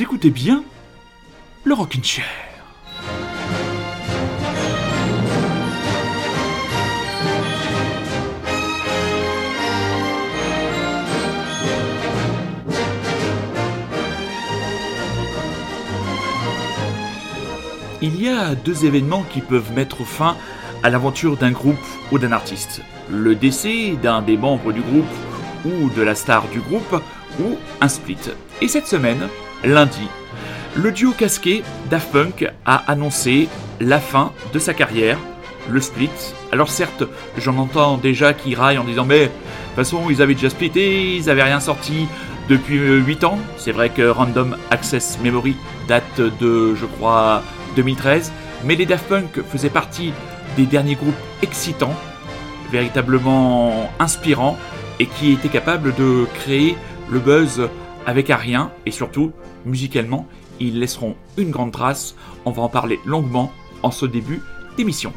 Écoutez bien le Rockin' Chair. Il y a deux événements qui peuvent mettre fin à l'aventure d'un groupe ou d'un artiste. Le décès d'un des membres du groupe ou de la star du groupe ou un split. Et cette semaine, lundi, le duo casqué Daft Punk a annoncé la fin de sa carrière, le split. Alors certes, j'en entends déjà qui raillent en disant mais de toute façon ils avaient déjà splitté, ils avaient rien sorti depuis 8 ans. C'est vrai que Random Access Memory date de je crois 2013, mais les Daft Punk faisaient partie des derniers groupes excitants, véritablement inspirants, et qui étaient capables de créer le buzz avec un rien, et surtout, musicalement, ils laisseront une grande trace. On va en parler longuement en ce début d'émission.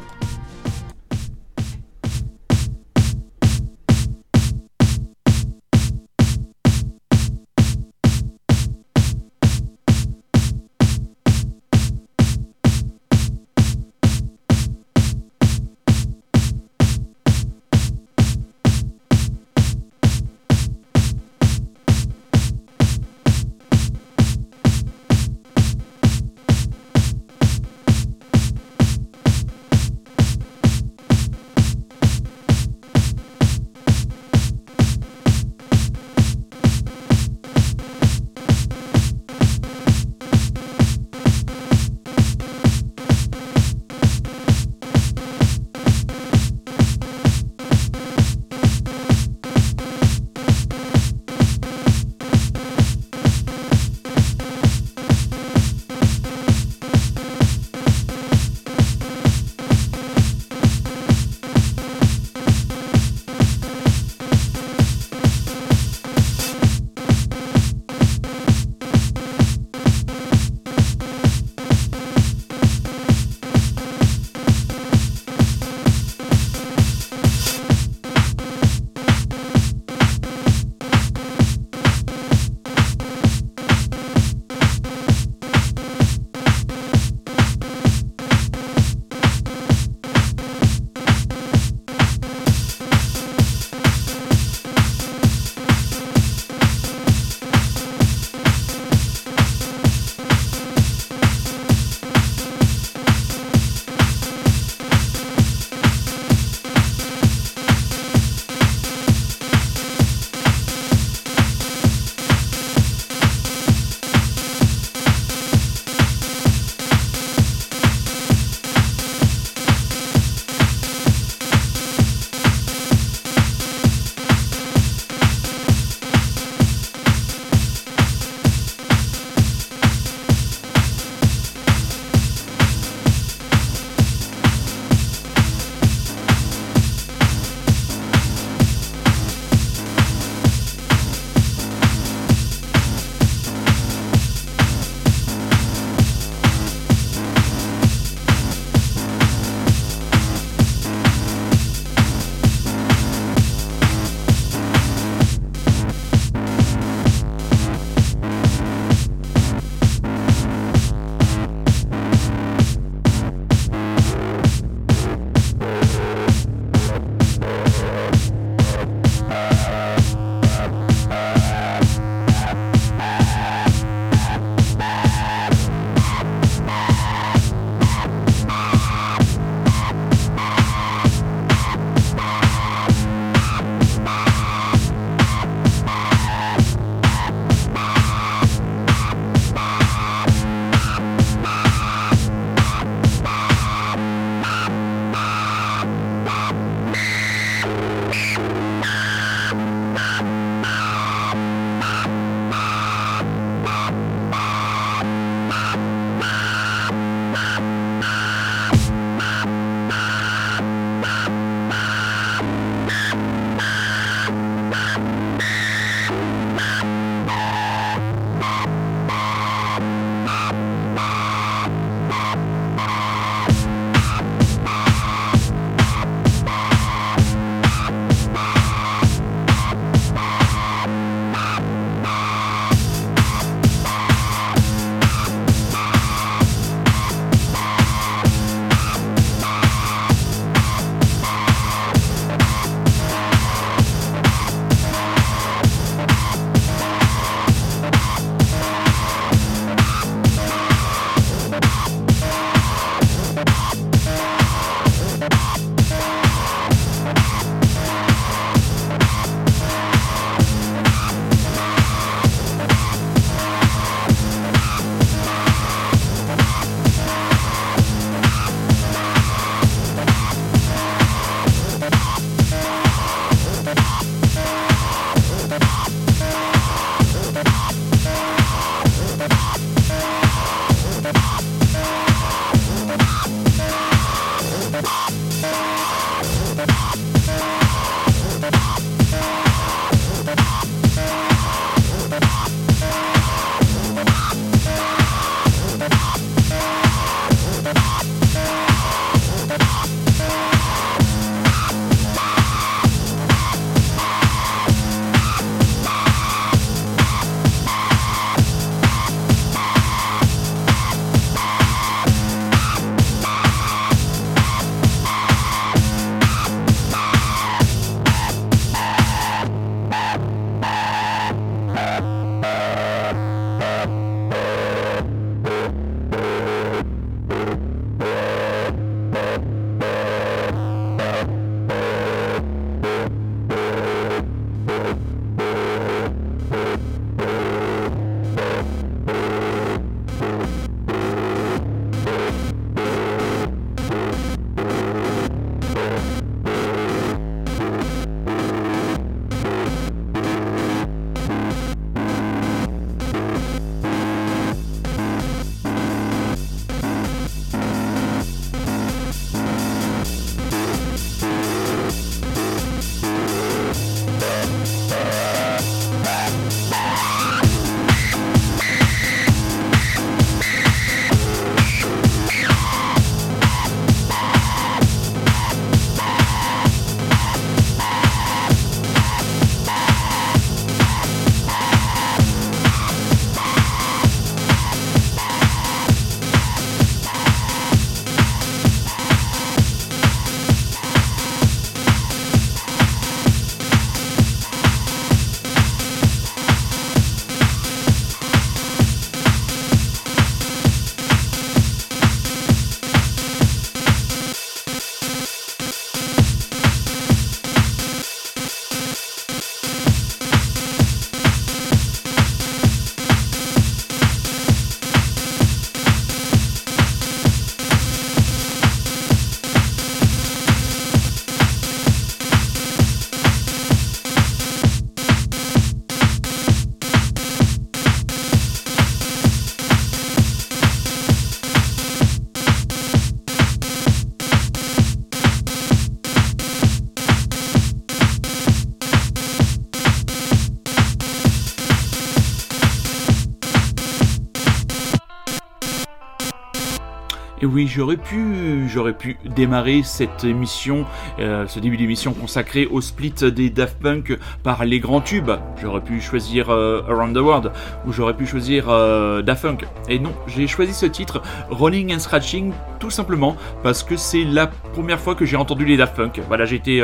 Et oui, j'aurais pu, j'aurais pu démarrer cette émission, euh, ce début d'émission consacré au split des Daft Punk par les grands tubes. J'aurais pu choisir euh, Around the World ou j'aurais pu choisir euh, Daft Punk. Et non, j'ai choisi ce titre, Rolling and Scratching, tout simplement parce que c'est la première fois que j'ai entendu les Daft Punk. Voilà, j'étais,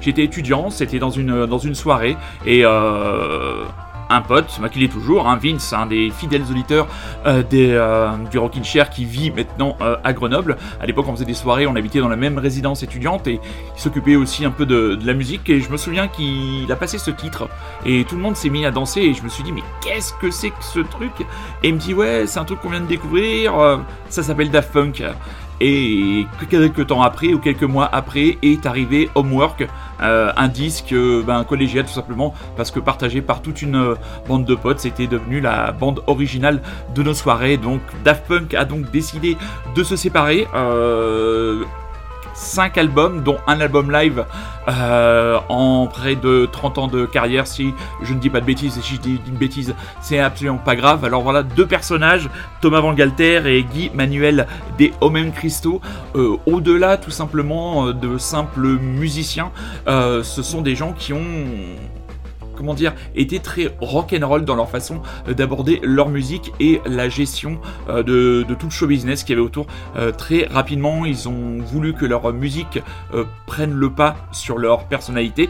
j'étais étudiant, c'était dans une dans une soirée et un pote, bah, qu'il est toujours, hein, Vince, un des fidèles auditeurs euh, des, euh, du Rockin' Chair qui vit maintenant euh, à Grenoble. À l'époque, on faisait des soirées, on habitait dans la même résidence étudiante et il s'occupait aussi un peu de, de, la musique. Et je me souviens qu'il a passé ce titre et tout le monde s'est mis à danser. Et je me suis dit, mais qu'est-ce que c'est que ce truc? Et il me dit, ouais, c'est un truc qu'on vient de découvrir, ça s'appelle Daft Punk. Et quelques temps après, ou quelques mois après, est arrivé Homework, euh, un disque euh, ben, collégial tout simplement, parce que partagé par toute une euh, bande de potes, c'était devenu la bande originale de nos soirées. Donc Daft Punk a donc décidé de se séparer. 5 albums, dont un album live euh, en près de 30 ans de carrière. Si je ne dis pas de bêtises, et si je dis une bêtise, c'est absolument pas grave. Alors voilà, deux personnages, Thomas Van Galter et Guy Manuel des Homem Christo. Euh, au-delà tout simplement euh, de simples musiciens, ce sont des gens qui ont comment dire, étaient très rock'n'roll dans leur façon euh, d'aborder leur musique et la gestion euh, de, tout le show business qu'il y avait autour. Euh, très rapidement, ils ont voulu que leur musique prenne le pas sur leur personnalité.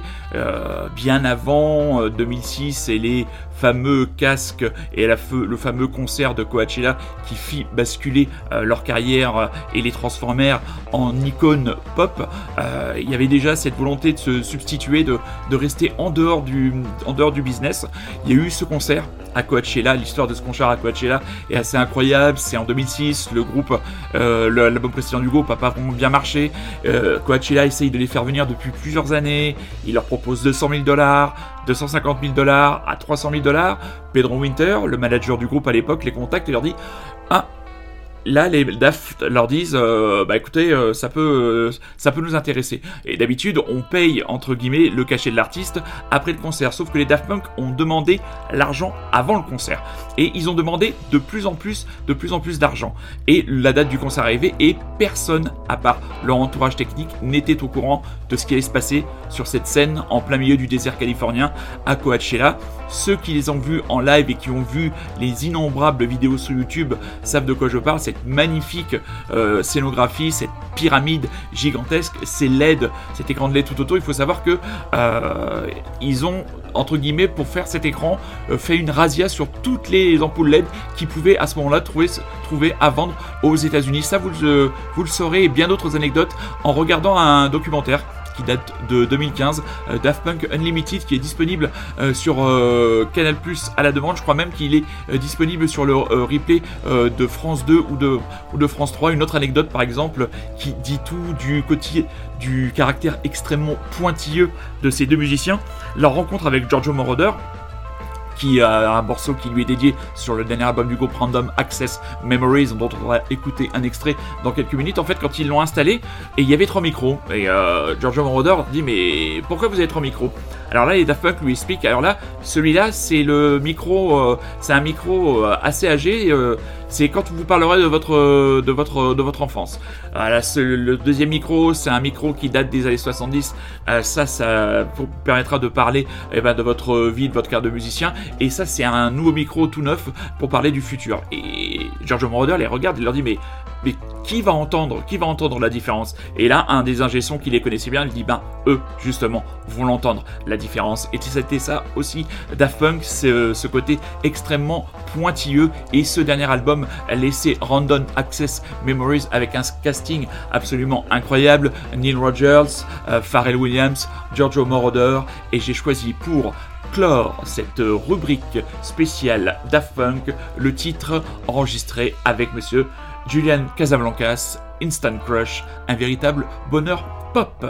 bien avant 2006 et les fameux casques et le fameux concert de Coachella qui fit basculer leur carrière et les transformèrent en icônes pop, il y avait déjà cette volonté de se substituer, de, rester en dehors du, business. Il y a eu ce concert à Coachella, l'histoire de ce concert à Coachella est assez incroyable. C'est en 2006, le groupe, euh, l'album précédent du groupe n'a pas vraiment bien marché. Euh, Coachella essaye de les faire venir depuis plusieurs années. Il leur propose 200 000 dollars, 250 000 dollars, à 300 000 dollars. Pedro Winter, le manager du groupe à l'époque, les contacte et leur dit Ah, là les Daft leur disent euh, bah écoutez euh, ça peut euh, ça peut nous intéresser. Et d'habitude on paye entre guillemets le cachet de l'artiste après le concert. Sauf que les Daft Punk ont demandé l'argent avant le concert. Et ils ont demandé de plus en plus de plus en plus d'argent. Et la date du concert arrivée et personne à part leur entourage technique n'était au courant de ce qui allait se passer sur cette scène en plein milieu du désert californien à Coachella. Ceux qui les ont vus en live et qui ont vu les innombrables vidéos sur YouTube savent de quoi je parle cette magnifique euh, scénographie, cette pyramide gigantesque, ces LED, cet écran de LED tout autour. Il faut savoir que euh, ils ont entre guillemets pour faire cet écran euh, fait une razzia sur toutes les ampoules LED qui pouvaient à ce moment-là trouver, trouver à vendre aux États-Unis. Ça vous, vous le saurez et bien d'autres anecdotes en regardant un documentaire qui date de 2015, euh, Daft Punk Unlimited qui est disponible euh, sur euh, Canal Plus à la demande. Je crois même qu'il est disponible sur le replay de France 2 ou de, ou de France 3. Une autre anecdote par exemple qui dit tout du côté du caractère extrêmement pointilleux de ces deux musiciens. Leur rencontre avec Giorgio Moroder, qui a un morceau qui lui est dédié sur le dernier album du groupe Random Access Memories, dont on va écouter un extrait dans quelques minutes. En fait, quand ils l'ont installé, et il y avait trois micros, et euh, Giorgio Moroder dit mais pourquoi vous avez trois micros? Alors là, les Daft Punk lui expliquent. Alors là, celui-là, c'est le micro, euh, c'est un micro euh, assez âgé. Euh, c'est quand vous parlerez de votre, de votre, de votre enfance. Le deuxième micro, c'est un micro qui date des années 70. ça, ça vous permettra de parler eh ben, de votre vie, de votre carrière de musicien. Et ça, c'est un nouveau micro tout neuf pour parler du futur. Et George Moroder les regarde et leur dit mais mais qui va entendre Qui va entendre la différence? Et là, un des ingessons qui les connaissait bien, il dit ben eux justement vont l'entendre la différence. Et c'était ça aussi Daft Punk, ce, ce côté extrêmement pointilleux. Et ce dernier album laissé Random Access Memories avec un casting absolument incroyable. Neil Rogers, euh, Pharrell Williams, Giorgio Moroder. Et j'ai choisi pour clore cette rubrique spéciale Daft Punk, le titre enregistré avec monsieur Julian Casablancas, Instant Crush, un véritable bonheur pop.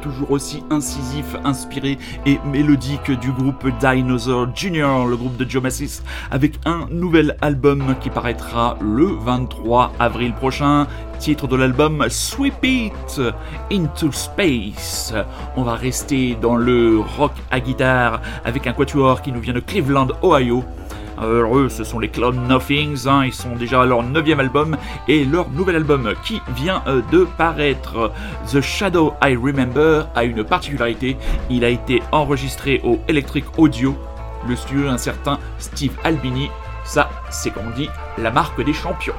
Toujours aussi incisif, inspiré et mélodique du groupe Dinosaur Jr., le groupe de Joe avec un nouvel album qui paraîtra le 23 avril prochain. Titre de l'album Sweep It Into Space. On va rester dans le rock à guitare avec un quatuor qui nous vient de Cleveland, Ohio alors eux, ce sont les Clown Nothings, hein. ils sont déjà à leur neuvième album et leur nouvel album qui vient euh, de paraître, The Shadow I Remember, a une particularité, il a été enregistré au Electric Audio, le studio d'un certain Steve Albini, ça c'est comme on dit la marque des champions.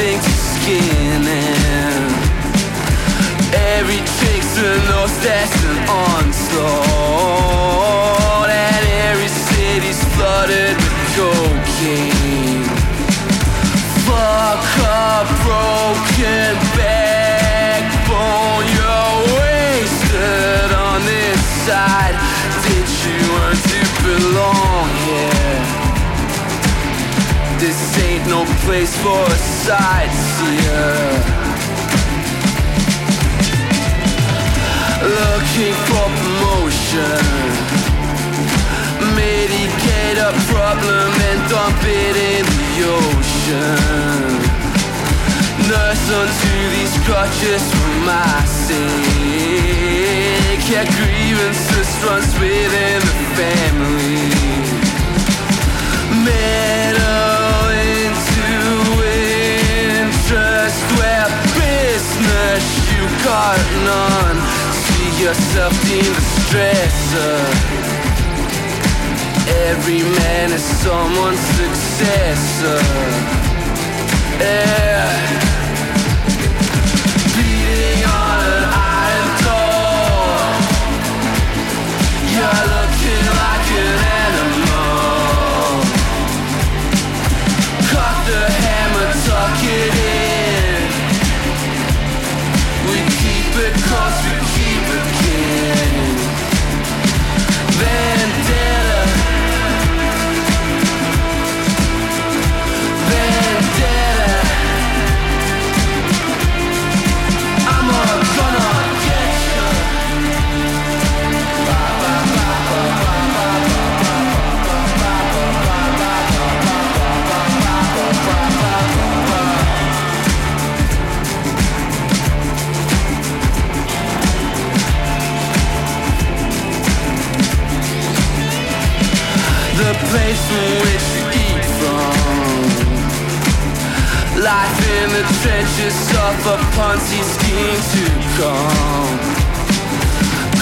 sing a problem and dump it in the ocean. Nurse unto these crutches for my sake. Yeah, grievances runs within the family. Meddle into interest where business you got none. See yourself in the stressor. Every man is someone's successor. Yeah. Place from which you eat from. Life in the trenches of a Ponzi scheme to come.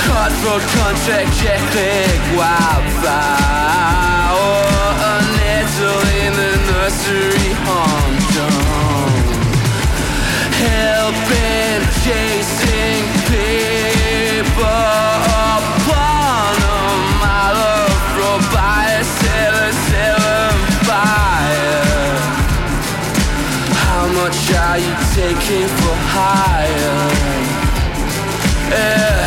Cutthroat contract, Jack Leg, wildfire. Or a nettle in the nursery humdrum. Helping, chasing paper upon a mile of road try, you take it for higher. Yeah.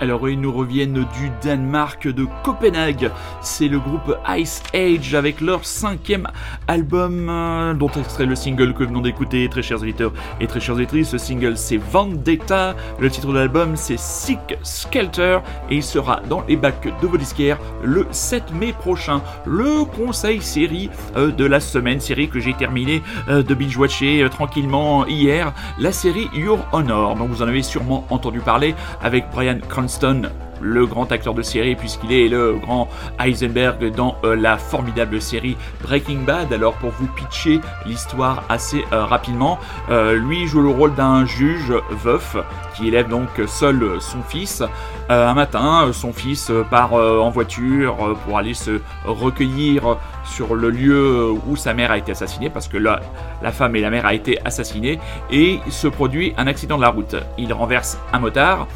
Alors ils nous reviennent du Danemark de Copenhague. C'est le groupe Ice Age avec leur cinquième album euh, dont extrait le single que venons d'écouter, très chers auditeurs et très chers auditrices. Ce single c'est Vendetta. Le titre de l'album c'est Sick Skelter et il sera dans les bacs de vos disquaires le 7 mai prochain. Le conseil série euh, de la semaine, série que j'ai terminé euh, de binge-watcher tranquillement hier, la série Your Honor. Donc vous en avez sûrement entendu parler avec Brian Cranston, le grand acteur de série, puisqu'il est le grand Heisenberg dans euh, la formidable série Breaking Bad. Alors pour vous pitcher l'histoire assez euh, rapidement, euh, lui joue le rôle d'un juge veuf qui élève donc seul son fils. un matin, son fils part en voiture pour aller se recueillir sur le lieu où sa mère a été assassinée, parce que là, la femme et la mère a été assassinées, et se produit un accident de la route. Il renverse un motard,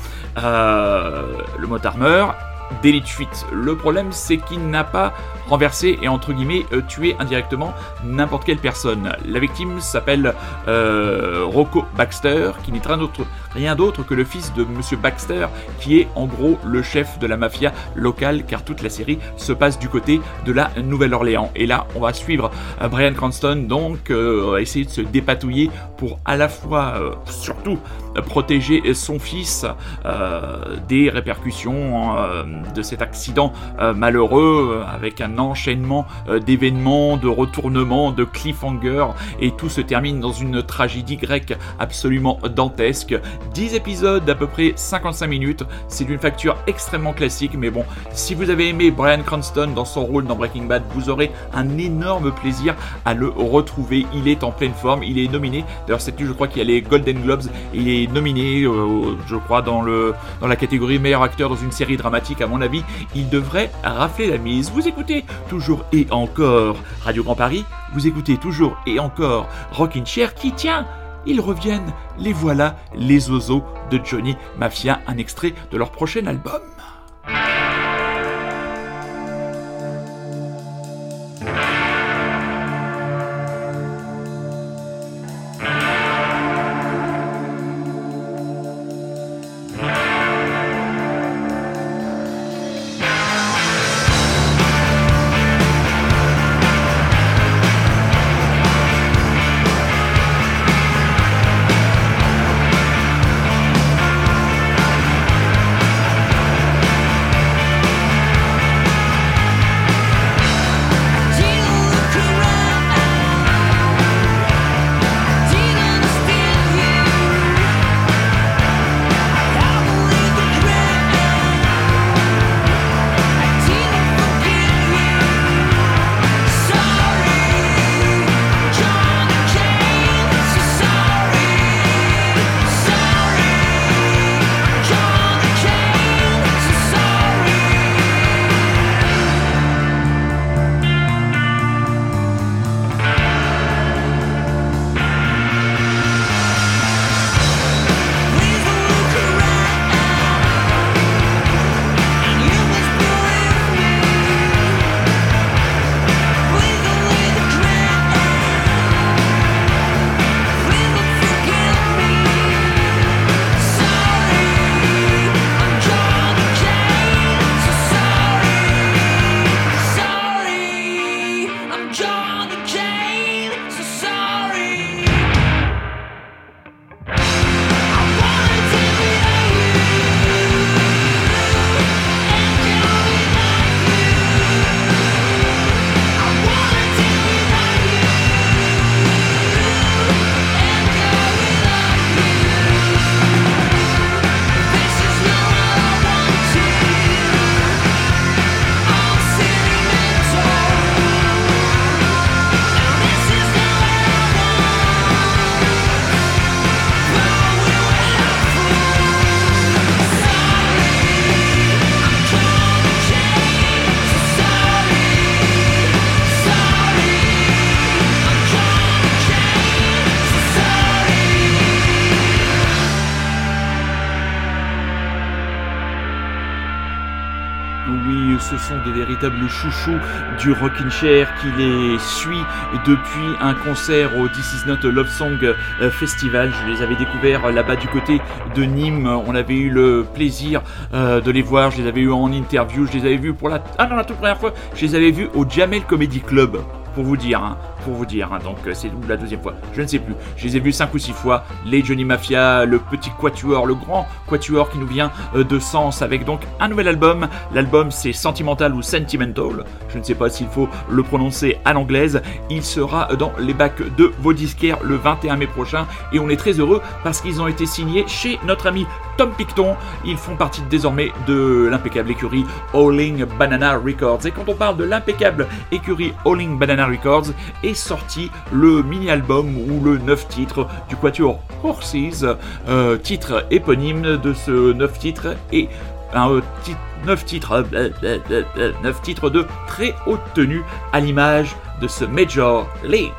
le motard meurt, délit de fuite. Le problème, c'est qu'il n'a pas renversé et entre guillemets euh, tué indirectement n'importe quelle personne. La victime s'appelle euh, Rocco Baxter, qui n'est rien d'autre que le fils de Monsieur Baxter, qui est en gros le chef de la mafia locale, car toute la série se passe du côté de la Nouvelle-Orléans. Et là, on va suivre euh, Brian Cranston, donc essayer de se dépatouiller pour à la fois, surtout, protéger son fils des répercussions de cet accident malheureux avec un enchaînement euh, d'événements, de retournements, de cliffhangers, et tout se termine dans une tragédie grecque absolument dantesque. 10 épisodes d'à peu près 55 minutes, c'est une facture extrêmement classique, mais bon, si vous avez aimé Brian Cranston dans son rôle dans Breaking Bad, vous aurez un énorme plaisir à le retrouver. Il est en pleine forme, il est nominé. D'ailleurs, c'est je crois qu'il y a les Golden Globes, il est nominé, euh, je crois, dans la catégorie meilleur acteur dans une série dramatique. À mon avis, il devrait rafler la mise. Vous écoutez toujours et encore Radio Grand Paris, vous écoutez toujours et encore Rockin' Chair qui tient ils reviennent, les voilà, les oiseaux de Johnny Mafia, un extrait de leur prochain album. Chouchous du rockin' chair qui les suit depuis un concert au This Is Not Love Song euh, Festival. Je les avais découverts là-bas du côté de Nîmes. On avait eu le plaisir euh, de les voir. Je les avais eu en interview. Je les avais vus pour la ah toute première fois. Je les avais vus au Jamel Comedy Club pour vous dire, hein, pour vous dire. Hein. donc euh, c'est la deuxième fois, je ne sais plus. Je les ai vus cinq ou six fois. Les Johnny Mafia, le petit quatuor, le grand quatuor qui nous vient euh, de Sens avec donc un nouvel album. L'album c'est Sentimental ou Sentimental. Je ne sais pas s'il faut le prononcer à l'anglaise. Il sera dans les bacs de vos disquaires le 21 mai prochain et on est très heureux parce qu'ils ont été signés chez notre ami Tom Picton. Ils font partie désormais de l'impeccable écurie Howling Banana Records. Et quand on parle de l'impeccable écurie Howling Banana Records, est sorti le mini-album ou le 9 titres du Quatuor Horses, titre éponyme de ce 9 titres et un euh, 9 titres, 9 euh, titres de très haute tenue à l'image de ce Major League.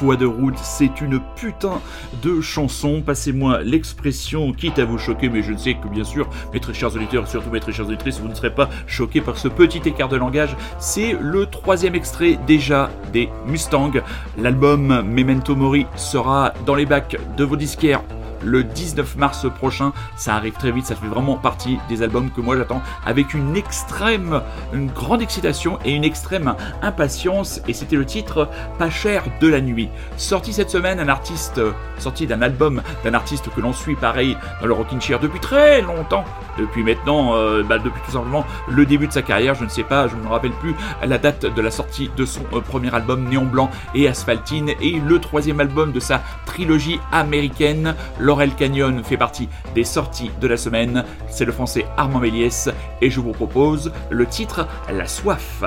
De route, c'est une putain de chanson. Passez-moi l'expression, quitte à vous choquer, mais je ne sais que bien sûr, mes très chers auditeurs, surtout mes très chères auditrices, vous ne serez pas choqués par ce petit écart de langage. C'est le troisième extrait déjà des Mustangs. L'album Memento Mori sera dans les bacs de vos disquaires le 19 mars prochain. Ça arrive très vite, ça fait vraiment partie des albums que moi j'attends avec une extrême, une grande excitation et une extrême impatience. Et c'était le titre Pas cher de la nuit. Sorti cette semaine, un artiste, sorti d'un album d'un artiste que l'on suit pareil dans le Rockin' Chair depuis très longtemps. Depuis maintenant, euh, bah, depuis tout simplement le début de sa carrière, je ne sais pas, je ne me rappelle plus la date de la sortie de son euh, premier album Néon Blanc et Asphaltine et le troisième album de sa trilogie américaine. Laurel Canyon fait partie des sorties de la semaine. C'est le français Armand Méliès et je vous propose le titre La soif.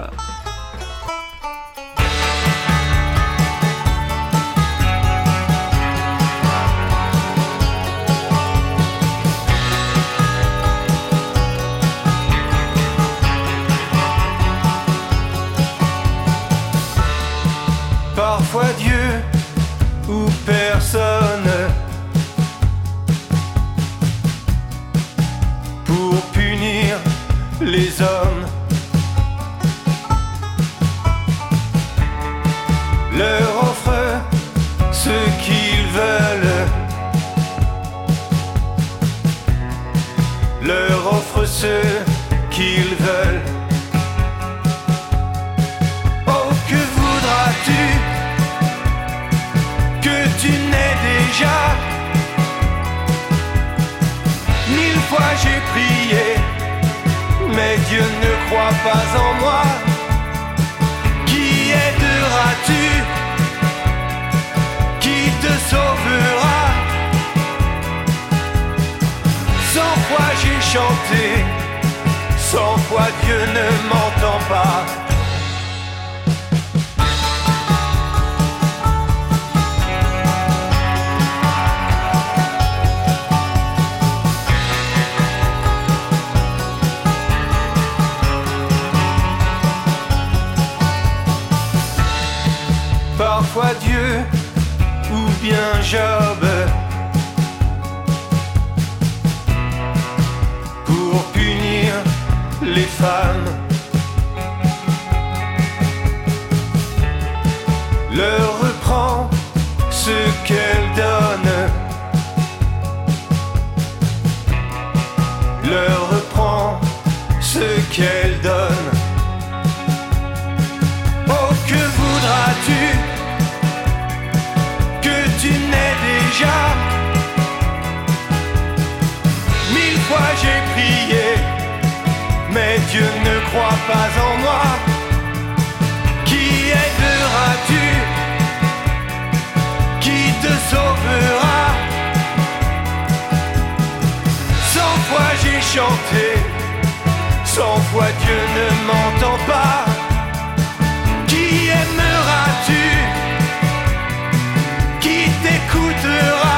Dieu ne croit pas en moi. Qui aideras-tu Qui te sauvera? Cent fois j'ai chanté, cent fois Dieu ne m'entend pas. Qui aimeras-tu? Qui t'écoutera?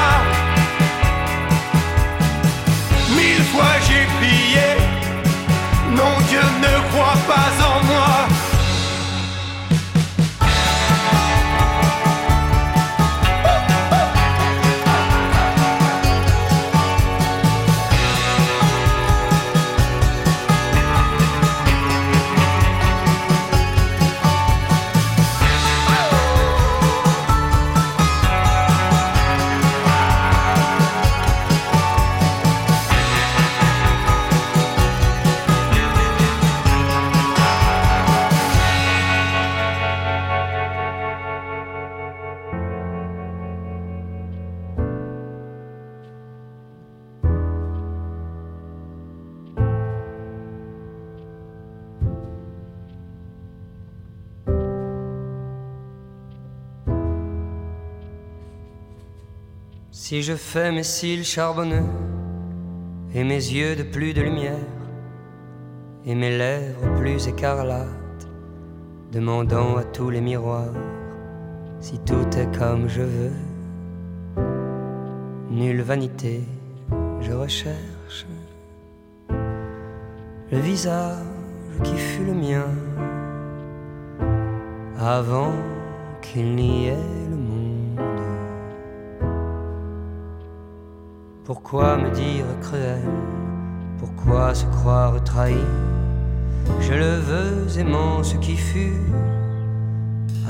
Ne croit pas en moi. Si je fais mes cils charbonneux et mes yeux de plus de lumière et mes lèvres plus écarlates, demandant à tous les miroirs si tout est comme je veux. Nulle vanité, je recherche le visage qui fut le mien avant qu'il n'y ait Pourquoi me dire cruel? Pourquoi se croire trahi? Je le veux aimant ce qui fut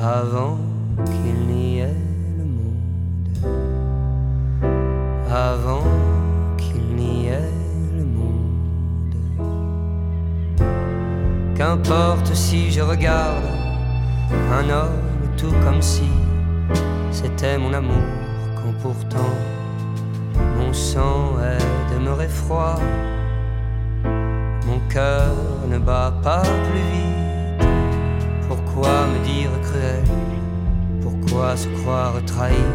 avant qu'il n'y ait le monde. Avant qu'il n'y ait le monde. Qu'importe si je regarde un homme tout comme si c'était mon amour quand pourtant sang est demeuré froid, mon cœur ne bat pas plus vite. Pourquoi me dire cruel? Pourquoi se croire trahi?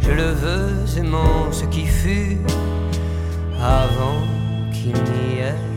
Je le veux aimant ce qui fut avant qu'il n'y ait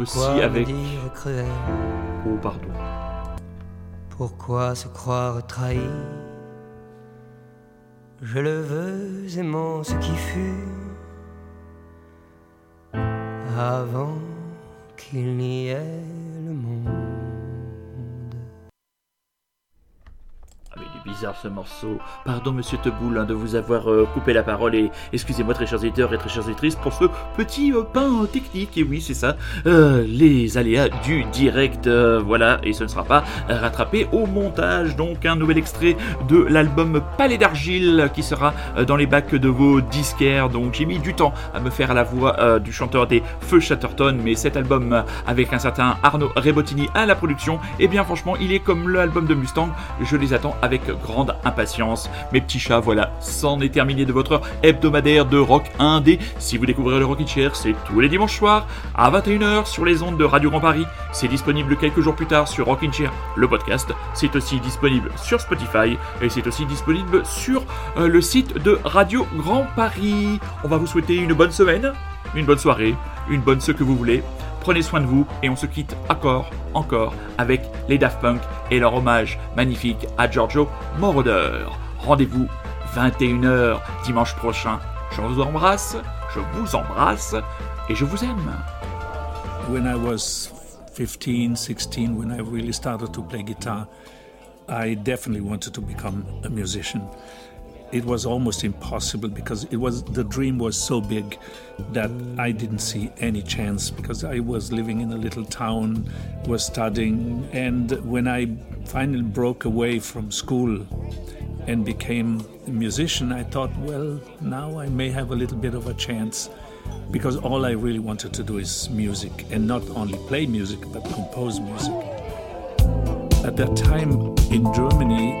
aussi avec. Oh, pardon. Pourquoi se croire trahi? Je le veux aimant ce qui fut avant qu'il n'y ait le monde. bizarre ce morceau. Pardon, monsieur Teboul, hein, de vous avoir euh, coupé la parole et excusez-moi, très chers éditeurs et très chères éditrices, pour ce petit euh, pain technique. Et oui, c'est ça, euh, les aléas du direct. voilà, et ce ne sera pas rattrapé au montage. Donc, un nouvel extrait de l'album Palais d'Argile qui sera dans les bacs de vos disquaires. Donc, j'ai mis du temps à me faire la voix du chanteur des Feux Chatterton, mais cet album avec un certain Arnaud Rebottini à la production, et eh bien, franchement, il est comme l'album de Mustang. Je les attends avec grande impatience. Mes petits chats, voilà, c'en est terminé de votre heure hebdomadaire de rock indé. Si vous découvrez le Rockin' Chair, c'est tous les dimanches soirs à 21h sur les ondes de Radio Grand Paris. C'est disponible quelques jours plus tard sur Rockin' Chair, le podcast. C'est aussi disponible sur Spotify et c'est aussi disponible sur euh, le site de Radio Grand Paris. On va vous souhaiter une bonne semaine, une bonne soirée, une bonne ce que vous voulez. Prenez soin de vous et on se quitte encore, encore avec les Daft Punk et leur hommage magnifique à Giorgio Moroder. Rendez-vous 21h dimanche prochain. Je vous embrasse, je vous embrasse et je vous aime. When I was 15, 16, when I really started to play guitar, I definitely wanted to become a musician. It was almost impossible because it was the dream was so big that I didn't see any chance because I was living in a little town, was studying, and when I finally broke away from school and became a musician, I thought, well, now I may have a little bit of a chance because all I really wanted to do is music and not only play music but compose music. At that time in Germany,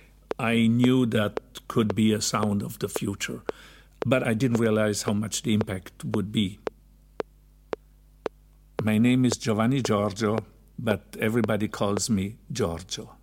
I knew that could be a sound of the future, but I didn't realize how much the impact would be. My name is Giovanni Giorgio, but everybody calls me Giorgio.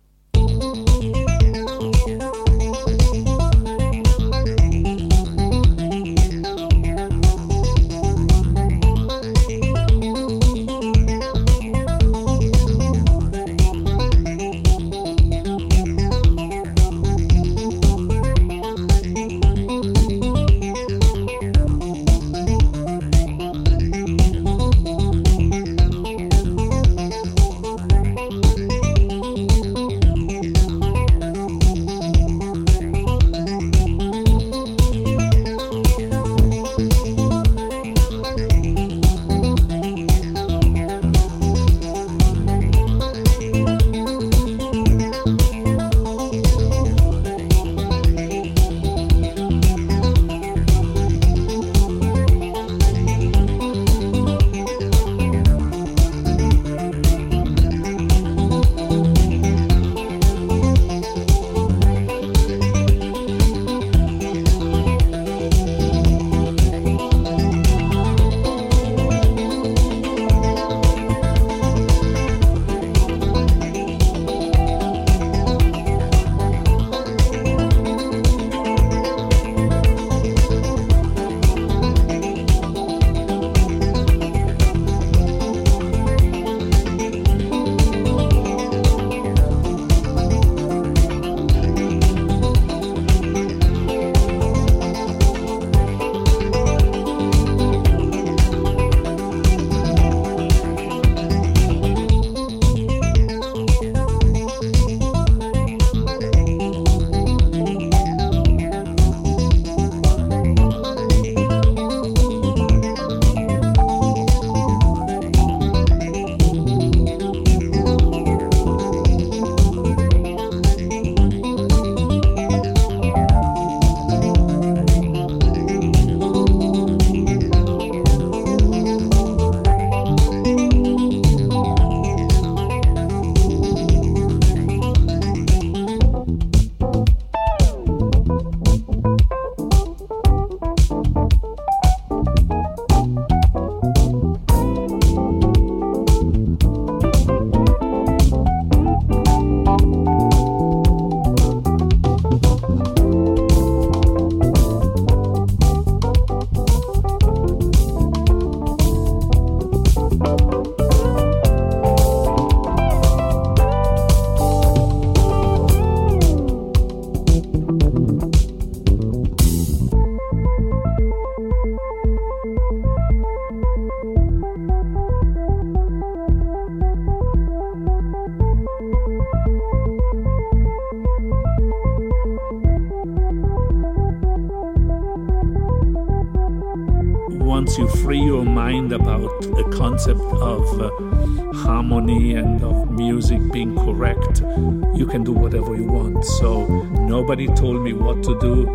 Want. So nobody told me what to do,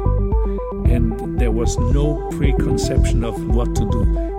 and there was no preconception of what to do